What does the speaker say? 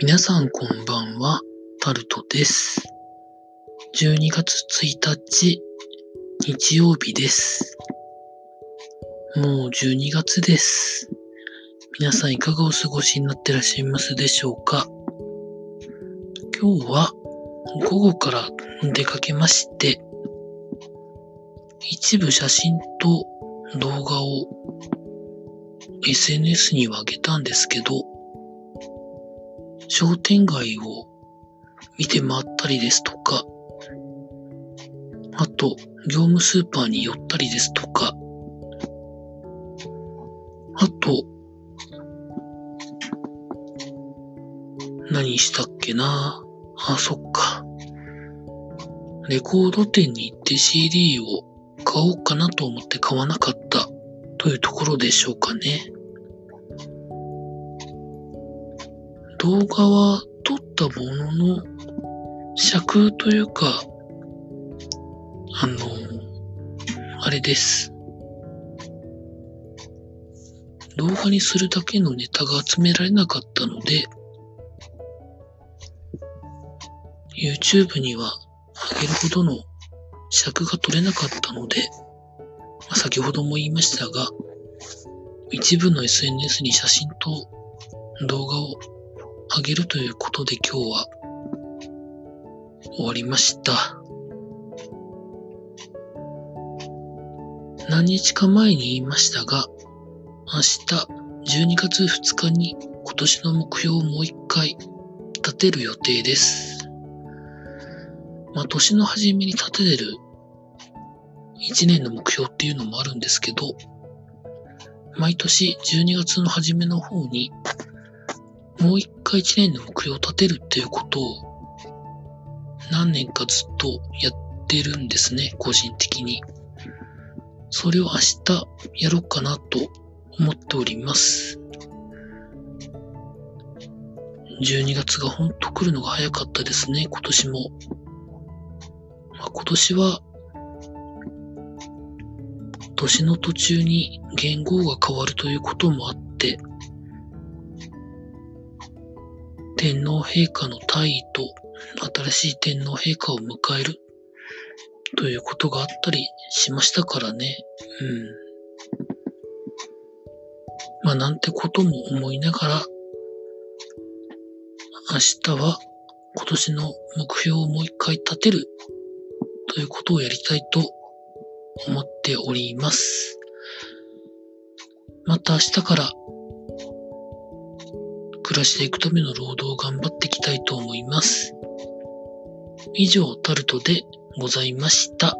皆さんこんばんは、タルトです。12月1日、日曜日です。もう12月です。皆さんいかがお過ごしになってらっしゃいますでしょうか？今日は午後から出かけまして、一部写真と動画を SNS には上げたんですけど、商店街を見て回ったりですとか、あと、業務スーパーに寄ったりですとか、あと、何したっけなあ、そっか。レコード店に行って CD を買おうかなと思って買わなかったというところでしょうかね。動画は撮ったものの、尺というか、あの、あれです。動画にするだけのネタが集められなかったので、YouTube には上げるほどの尺が取れなかったので、まあ先ほども言いましたが、一部の SNS に写真と動画を上げるということで今日は終わりました。何日か前に言いましたが、明日12月2日に今年の目標をもう一回立てる予定です。まあ年の初めに立ててる1年の目標っていうのもあるんですけど、毎年12月の初めの方にもう一回一年の目標を立てるっていうことを何年かずっとやってるんですね、個人的に。それを明日やろうかなと思っております。12月がほんと来るのが早かったですね、今年も。まあ、今年は年の途中に言語が変わるということもあって、天皇陛下の退位と新しい天皇陛下を迎えるということがあったりしましたからね。うん。まあなんてことも思いながら、明日は今年の目標をもう一回立てるということをやりたいと思っております。また明日から暮らしていくための労働を頑張っていきたいと思います。以上、タルトでございました。